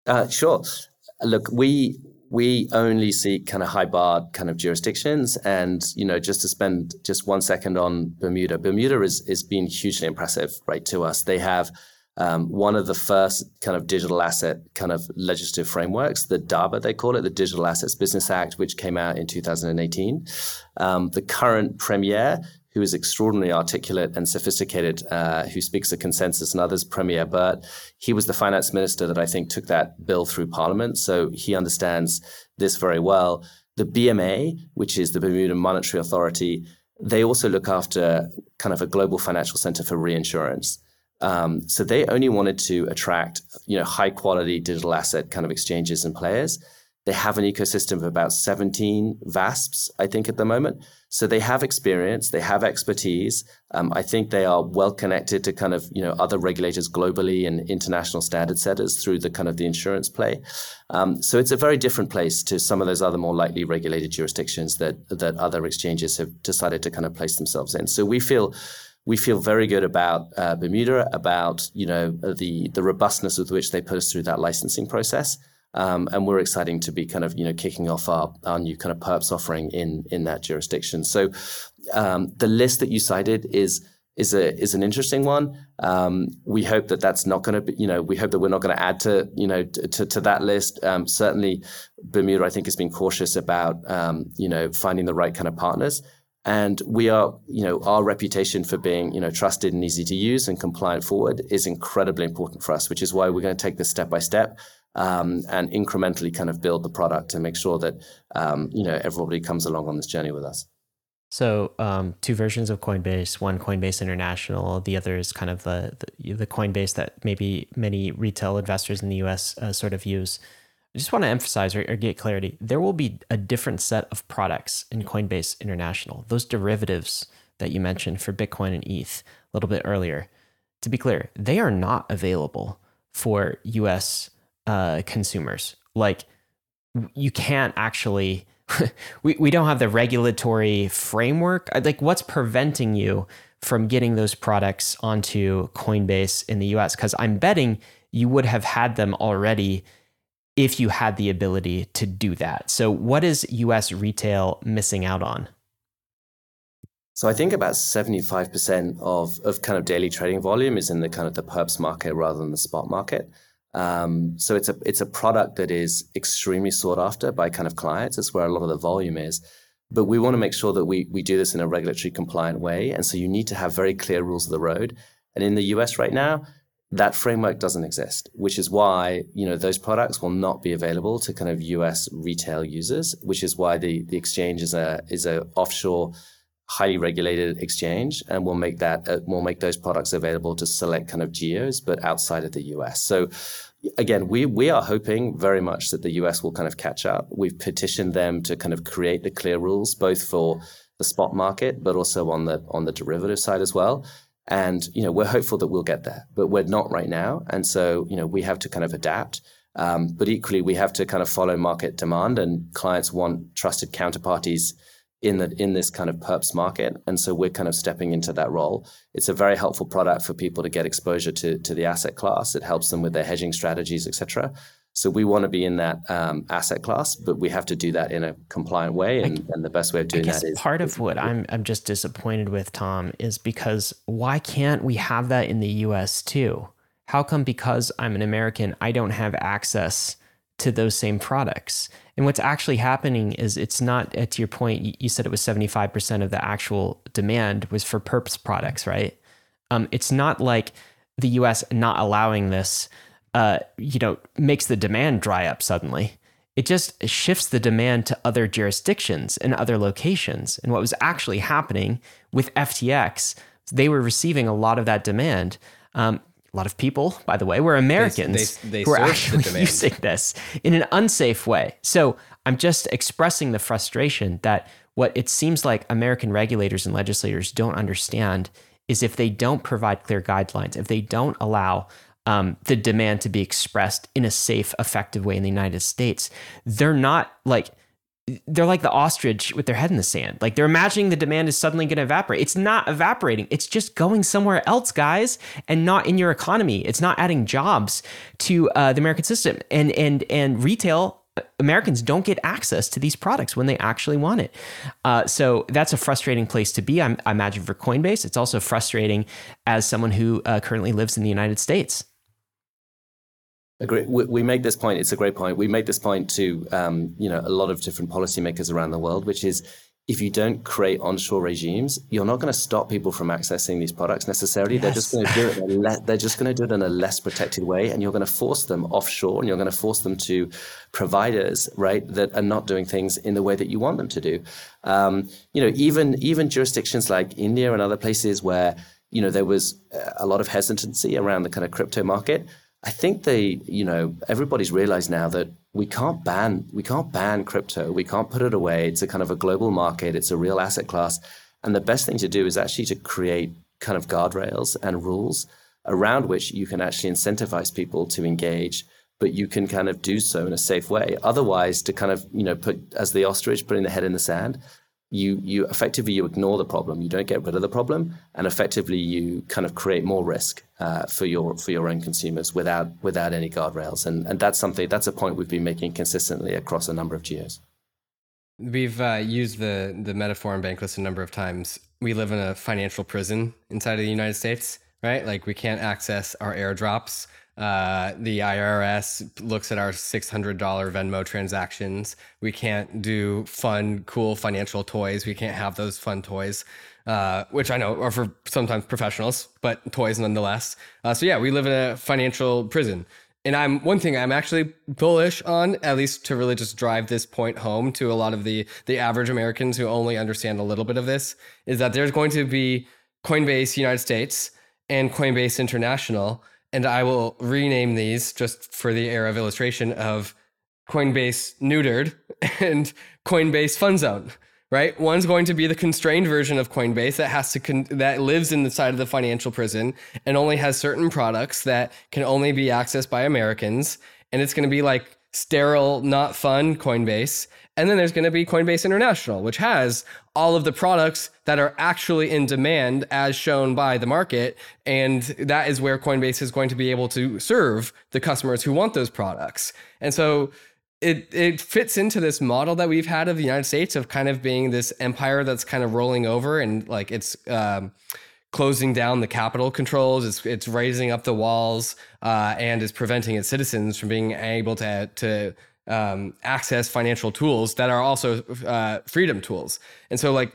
Uh, sure. Look, we we only seek kind of high bar kind of jurisdictions, and you know, just to spend just one second on Bermuda. Bermuda is is been hugely impressive, right, to us. They have um, one of the first kind of digital asset kind of legislative frameworks, the DABA, they call it, the Digital Assets Business Act, which came out in 2018. Um, the current premier, who is extraordinarily articulate and sophisticated, uh, who speaks of consensus and others, Premier Burt, he was the finance minister that I think took that bill through Parliament. So he understands this very well. The BMA, which is the Bermuda Monetary Authority, they also look after kind of a global financial center for reinsurance. Um, so they only wanted to attract, you know, high quality digital asset kind of exchanges and players. They have an ecosystem of about 17 VASPs, I think, at the moment. So they have experience, they have expertise. Um, I think they are well connected to kind of you know other regulators globally and international standard setters through the kind of the insurance play. Um, so it's a very different place to some of those other more lightly regulated jurisdictions that that other exchanges have decided to kind of place themselves in. So we feel we feel very good about uh, Bermuda, about you know the the robustness with which they put us through that licensing process. Um, and we're exciting to be kind of you know kicking off our, our new kind of perps offering in in that jurisdiction. So um, the list that you cited is is a is an interesting one. Um, we hope that that's not going to be you know we hope that we're not going to add to you know to, to that list. Um, certainly, Bermuda I think has been cautious about um, you know finding the right kind of partners. And we are, you know, our reputation for being, you know, trusted and easy to use and compliant forward is incredibly important for us, which is why we're going to take this step by step um, and incrementally kind of build the product to make sure that um, you know everybody comes along on this journey with us. So, um, two versions of Coinbase. One Coinbase International. The other is kind of the, the, the Coinbase that maybe many retail investors in the U.S. Uh, sort of use. I just want to emphasize or, or, get clarity. There will be a different set of products in Coinbase International. Those derivatives that you mentioned for Bitcoin and ETH a little bit earlier. To be clear, they are not available for U.S uh, consumers. Like you can't actually we, we don't have the regulatory framework. Like what's preventing you from getting those products onto Coinbase in the US? Because I'm betting you would have had them already if you had the ability to do that. So what is US retail missing out on? So I think about 75% of, of kind of daily trading volume is in the kind of the perps market rather than the spot market. Um, so it's a it's a product that is extremely sought after by kind of clients. It's where a lot of the volume is. But we want to make sure that we we do this in a regulatory compliant way. And so you need to have very clear rules of the road. And in the US right now, that framework doesn't exist, which is why you know those products will not be available to kind of US retail users, which is why the the exchange is a is a offshore highly regulated exchange and we'll make that uh, we'll make those products available to select kind of geos but outside of the US so again we we are hoping very much that the US will kind of catch up. We've petitioned them to kind of create the clear rules both for the spot market but also on the on the derivative side as well and you know we're hopeful that we'll get there but we're not right now. And so you know we have to kind of adapt. Um, but equally we have to kind of follow market demand and clients want trusted counterparties in the in this kind of perps market. And so we're kind of stepping into that role. It's a very helpful product for people to get exposure to to the asset class. It helps them with their hedging strategies etc so we want to be in that um, asset class but we have to do that in a compliant way and, I, and the best way of doing that is part of what I'm, I'm just disappointed with tom is because why can't we have that in the us too? How come because i'm an american i don't have access to those same products? And what's actually happening is it's not, uh, to your point, you said it was 75% of the actual demand was for perps products, right? Um, it's not like the US not allowing this, uh, you know, makes the demand dry up suddenly. It just shifts the demand to other jurisdictions and other locations. And what was actually happening with FTX, they were receiving a lot of that demand. Um, a lot of people, by the way, were Americans they, they, they who are actually using this in an unsafe way. So I'm just expressing the frustration that what it seems like American regulators and legislators don't understand is if they don't provide clear guidelines, if they don't allow um, the demand to be expressed in a safe, effective way in the United States, they're not like they're like the ostrich with their head in the sand. Like they're imagining the demand is suddenly going to evaporate. It's not evaporating. It's just going somewhere else, guys, and not in your economy. It's not adding jobs to uh, the American system. And and and retail uh, Americans don't get access to these products when they actually want it. Uh, so that's a frustrating place to be. I, I, imagine for Coinbase, it's also frustrating as someone who uh, currently lives in the United States. Agree. We make this point. It's a great point. We make this point to um, you know a lot of different policymakers around the world, which is if you don't create onshore regimes, you're not going to stop people from accessing these products necessarily. Yes. They're just going to do it. Le- they're just going to do it in a less protected way, and you're going to force them offshore, and you're going to force them to providers, right, that are not doing things in the way that you want them to do. Um, you know, even even jurisdictions like India and other places where you know there was a lot of hesitancy around the kind of crypto market I think they, you know, everybody's realized now that we can't ban we can't ban crypto. We can't put it away. It's a kind of a global market. It's a real asset class. And the best thing to do is actually to create kind of guardrails and rules around which you can actually incentivize people to engage, but you can kind of do so in a safe way. Otherwise, to kind of, you know, put as the ostrich putting the head in the sand, you you effectively you ignore the problem. You don't get rid of the problem, and effectively you kind of create more risk uh, for your for your own consumers without without any guardrails. And and that's something that's a point we've been making consistently across a number of geos. We've uh, used the the metaphor in Bankless a number of times. We live in a financial prison inside of the United States, right? Like we can't access our airdrops. Uh, the IRS looks at our $600 Venmo transactions. We can't do fun, cool financial toys. We can't have those fun toys, uh, which I know are for sometimes professionals, but toys nonetheless. Uh, so, yeah, we live in a financial prison. And I'm one thing I'm actually bullish on, at least to really just drive this point home to a lot of the the average Americans who only understand a little bit of this, is that there's going to be Coinbase United States and Coinbase International and I will rename these just for the era of illustration of Coinbase neutered and Coinbase fun zone. Right, one's going to be the constrained version of Coinbase that has to con- that lives in the side of the financial prison and only has certain products that can only be accessed by Americans, and it's going to be like sterile, not fun Coinbase. And then there's going to be Coinbase International, which has all of the products that are actually in demand as shown by the market. And that is where Coinbase is going to be able to serve the customers who want those products. And so it, it fits into this model that we've had of the United States of kind of being this empire that's kind of rolling over and like it's, um, closing down the capital controls. It's it's raising up the walls uh, and is preventing its citizens from being able to to um, access financial tools that are also uh, freedom tools. And so like.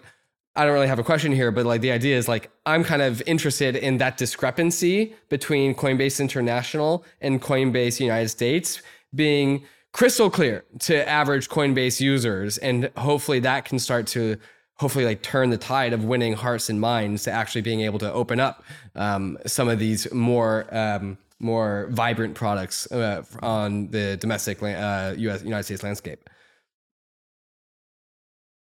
I don't really have a question here, but like the idea is like I'm kind of interested in that discrepancy between Coinbase International and Coinbase United States being crystal clear to average Coinbase users, and hopefully that can start to hopefully like turn the tide of winning hearts and minds to actually being able to open up um, some of these more um, more vibrant products uh, on the domestic uh, U.S. United States landscape.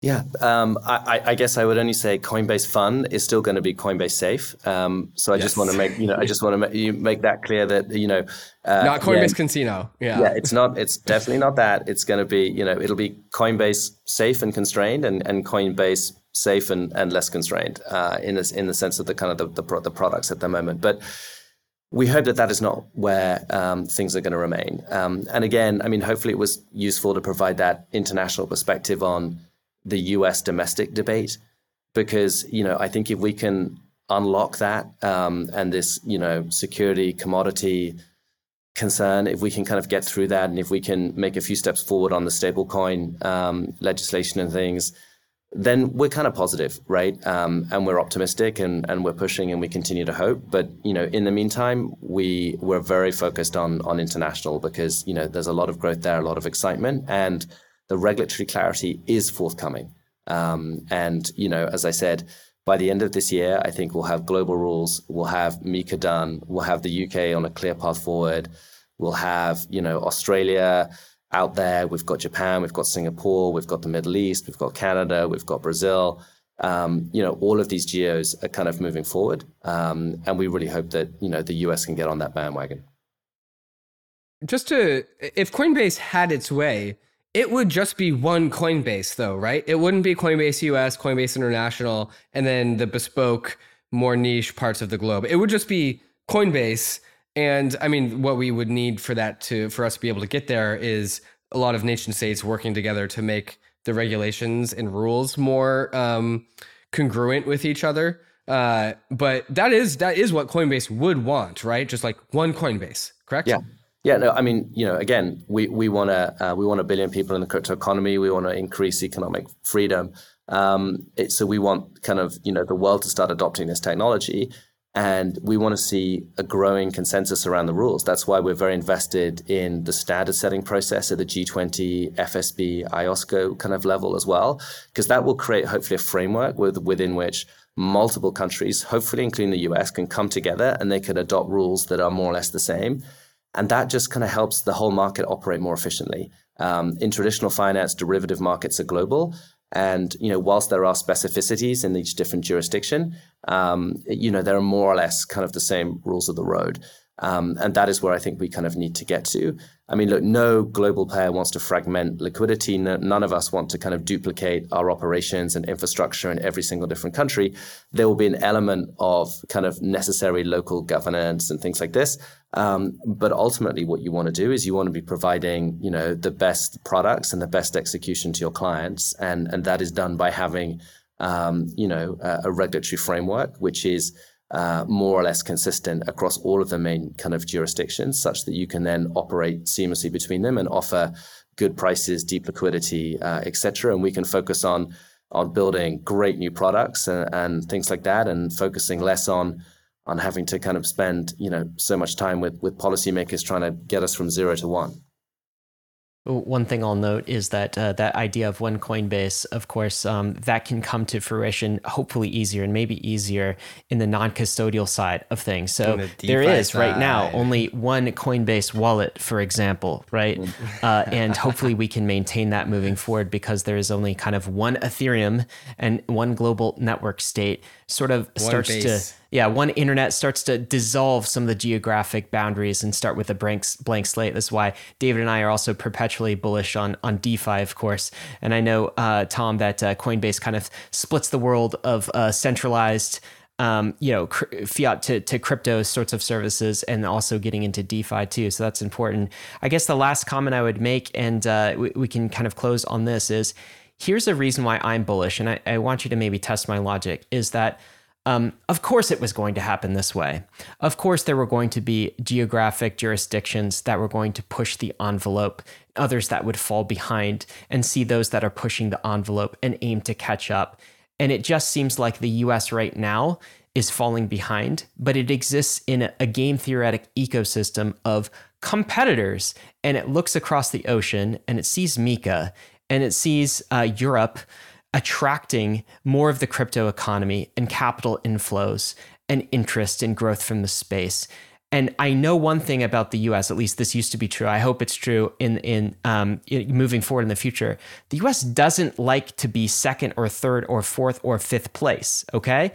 Yeah, um, I, I, guess I would only say Coinbase Fun is still going to be Coinbase Safe. Um, so I yes. just want to make you know I just want to make, you make that clear that you know uh, not Coinbase yeah, Casino. Yeah, yeah, it's not. It's definitely not that. It's going to be you know it'll be Coinbase Safe and constrained, and, and Coinbase Safe and, and less constrained uh, in this in the sense of the kind of the, the, the products at the moment, but we hope that that is not where um, things are going to remain. Um, and again, I mean, hopefully it was useful to provide that international perspective on the US domestic debate because you know I think if we can unlock that um, and this you know security commodity concern if we can kind of get through that and if we can make a few steps forward on the stablecoin um, legislation and things then we're kind of positive right um, and we're optimistic and, and we're pushing and we continue to hope but you know in the meantime we we're very focused on on international because you know there's a lot of growth there a lot of excitement and the regulatory clarity is forthcoming. Um, and, you know, as I said, by the end of this year, I think we'll have global rules. We'll have MiCA done. We'll have the UK on a clear path forward. We'll have, you know, Australia out there. We've got Japan. We've got Singapore. We've got the Middle East. We've got Canada. We've got Brazil. Um, you know, all of these geos are kind of moving forward. Um, and we really hope that, you know, the US can get on that bandwagon. Just to, if Coinbase had its way, it would just be one Coinbase, though, right? It wouldn't be Coinbase US, Coinbase International, and then the bespoke, more niche parts of the globe. It would just be Coinbase. And I mean, what we would need for that to for us to be able to get there is a lot of nation states working together to make the regulations and rules more um, congruent with each other. Uh, but that is that is what Coinbase would want, right? Just like one Coinbase, correct? Yeah, yeah, no, I mean, you know, again, we we want to uh, we want a billion people in the crypto economy. We want to increase economic freedom. Um, it, so we want kind of you know the world to start adopting this technology, and we want to see a growing consensus around the rules. That's why we're very invested in the standard setting process at the G20, FSB, IOSCO kind of level as well, because that will create hopefully a framework with, within which multiple countries, hopefully including the US, can come together and they can adopt rules that are more or less the same and that just kind of helps the whole market operate more efficiently. Um, in traditional finance, derivative markets are global, and you know, whilst there are specificities in each different jurisdiction, um, you know, there are more or less kind of the same rules of the road. Um, and that is where I think we kind of need to get to. I mean, look, no global player wants to fragment liquidity. No, none of us want to kind of duplicate our operations and infrastructure in every single different country. There will be an element of kind of necessary local governance and things like this. Um, but ultimately, what you want to do is you want to be providing, you know, the best products and the best execution to your clients, and and that is done by having, um, you know, a, a regulatory framework which is uh, more or less consistent across all of the main kind of jurisdictions, such that you can then operate seamlessly between them and offer good prices, deep liquidity, uh, etc. And we can focus on on building great new products and, and, things like that, and focusing less on on having to kind of spend you know so much time with with policymakers trying to get us from zero to one. One thing I'll note is that uh, that idea of one Coinbase, of course, um, that can come to fruition hopefully easier and maybe easier in the non-custodial side of things. So the there is side. right now only one Coinbase wallet, for example, right? Uh, and hopefully we can maintain that moving forward because there is only kind of one Ethereum and one global network state sort of one starts base. to yeah, one internet starts to dissolve some of the geographic boundaries and start with a blank blank slate. That's why David and I are also perpetually bullish on on DeFi, of course. And I know uh, Tom that uh, Coinbase kind of splits the world of uh, centralized. Um, you know, cr- fiat to, to crypto sorts of services and also getting into DeFi too. So that's important. I guess the last comment I would make, and uh, we, we can kind of close on this, is here's a reason why I'm bullish. And I, I want you to maybe test my logic is that um, of course, it was going to happen this way. Of course, there were going to be geographic jurisdictions that were going to push the envelope, others that would fall behind, and see those that are pushing the envelope and aim to catch up. And it just seems like the US right now is falling behind, but it exists in a game theoretic ecosystem of competitors. And it looks across the ocean and it sees MiCA and it sees uh, Europe attracting more of the crypto economy and capital inflows and interest and growth from the space. And I know one thing about the U.S. At least this used to be true. I hope it's true in in, um, moving forward in the future. The U.S. doesn't like to be second or third or fourth or fifth place. Okay,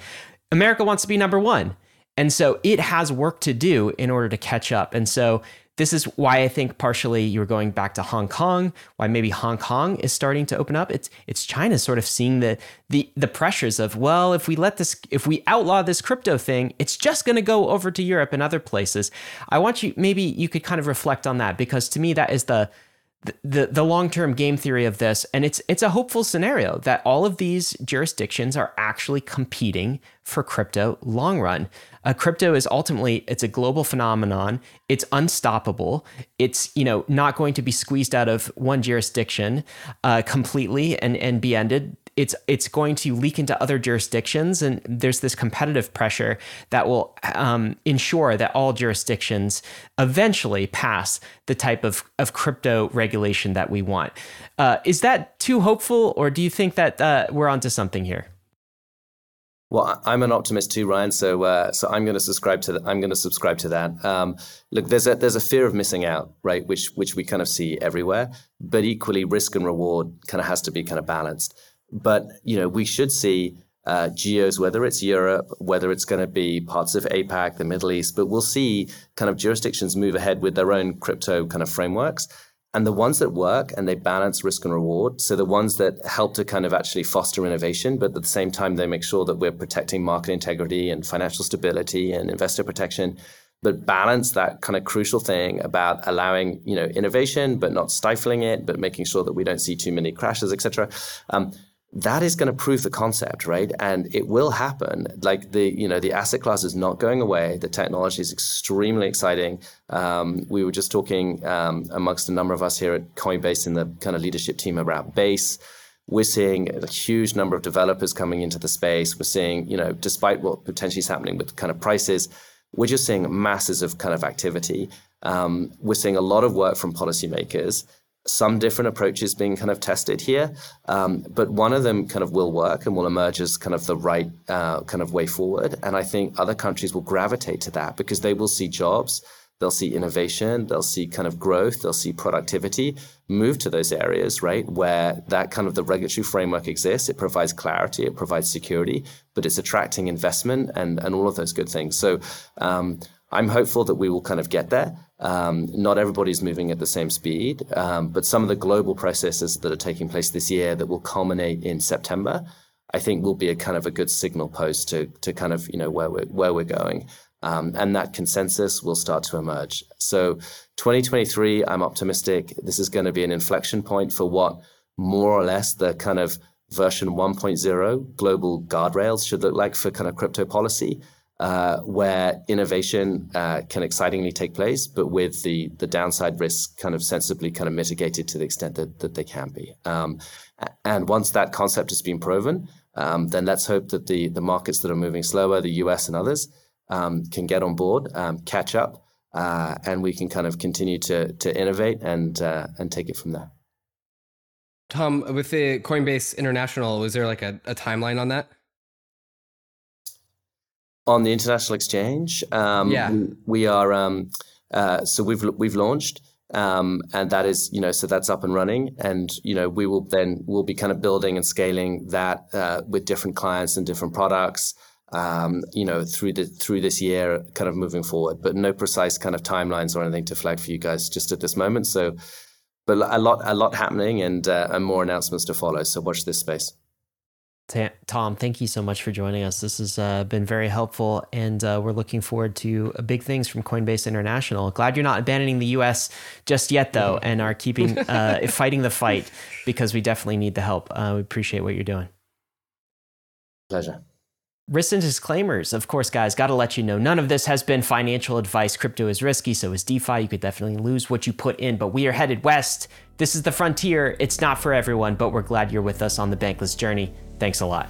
America wants to be number one, and so it has work to do in order to catch up. And so this is why I think partially you're going back to Hong Kong, why maybe Hong Kong is starting to open up. It's it's China sort of seeing the the the pressures of, well, if we let this if we outlaw this crypto thing, it's just going to go over to Europe and other places. I want you maybe you could kind of reflect on that because to me that is the the, the long-term game theory of this and it's it's a hopeful scenario that all of these jurisdictions are actually competing for crypto long run. Uh, crypto is ultimately it's a global phenomenon. It's unstoppable. It's you know not going to be squeezed out of one jurisdiction uh, completely and and be ended it's it's going to leak into other jurisdictions, and there's this competitive pressure that will um, ensure that all jurisdictions eventually pass the type of, of crypto regulation that we want. Uh, is that too hopeful, or do you think that uh, we're onto something here? Well, I'm an optimist too, Ryan. So, uh, so I'm going to subscribe to that. I'm going to subscribe to that. Um, look, there's a there's a fear of missing out, right? Which which we kind of see everywhere. But equally, risk and reward kind of has to be kind of balanced. But you know, we should see uh, geos, whether it's Europe, whether it's going to be parts of APAC, the Middle East, but we'll see kind of jurisdictions move ahead with their own crypto kind of frameworks. And the ones that work and they balance risk and reward, so the ones that help to kind of actually foster innovation, but at the same time, they make sure that we're protecting market integrity and financial stability and investor protection, but balance that kind of crucial thing about allowing you know innovation, but not stifling it, but making sure that we don't see too many crashes, etc. Um, that is going to prove the concept, right? And it will happen. Like the, you know, the asset class is not going away. The technology is extremely exciting. Um, we were just talking um, amongst a number of us here at Coinbase in the kind of leadership team about Base. We're seeing a huge number of developers coming into the space. We're seeing, you know, despite what potentially is happening with kind of prices, we're just seeing masses of kind of activity. Um, we're seeing a lot of work from policymakers some different approaches being kind of tested here, um, but one of them kind of will work and will emerge as kind of the right uh, kind of way forward. And I think other countries will gravitate to that because they will see jobs, they'll see innovation, they'll see kind of growth, they'll see productivity move to those areas, right, where that kind of the regulatory framework exists. It provides clarity, it provides security, but it's attracting investment and, and all of those good things. So um, I'm hopeful that we will kind of get there. Um, not everybody's moving at the same speed, um, but some of the global processes that are taking place this year that will culminate in September, I think will be a kind of a good signal post to to kind of you know where we're where we're going. Um, and that consensus will start to emerge. So 2023, I'm optimistic. This is going to be an inflection point for what more or less the kind of version 1.0 global guardrails should look like for kind of crypto policy uh, where innovation uh, can excitingly take place, but with the the downside risks kind of sensibly kind of mitigated to the extent that, that they can be. Um, and once that concept has been proven, um, then let's hope that the the markets that are moving slower, the U.S. and others, um, can get on board, um, catch up, uh, and we can kind of continue to to innovate and uh, and take it from there. Tom, with the Coinbase International, was there like a, a timeline on that? On the international exchange. Um, yeah, we, we are. Um, uh, so we've we've launched, um, and that is you know so that's up and running, and you know we will then we'll be kind of building and scaling that uh, with different clients and different products. Um, you know through the through this year, kind of moving forward, but no precise kind of timelines or anything to flag for you guys just at this moment. So, but a lot a lot happening and uh, and more announcements to follow. So watch this space. Tom, thank you so much for joining us. This has uh, been very helpful, and uh, we're looking forward to uh, big things from Coinbase International. Glad you're not abandoning the U.S. just yet, though, and are keeping uh, fighting the fight because we definitely need the help. Uh, we appreciate what you're doing. Pleasure. Risks and disclaimers. Of course, guys, got to let you know none of this has been financial advice. Crypto is risky, so is DeFi. You could definitely lose what you put in, but we are headed west. This is the frontier. It's not for everyone, but we're glad you're with us on the bankless journey. Thanks a lot.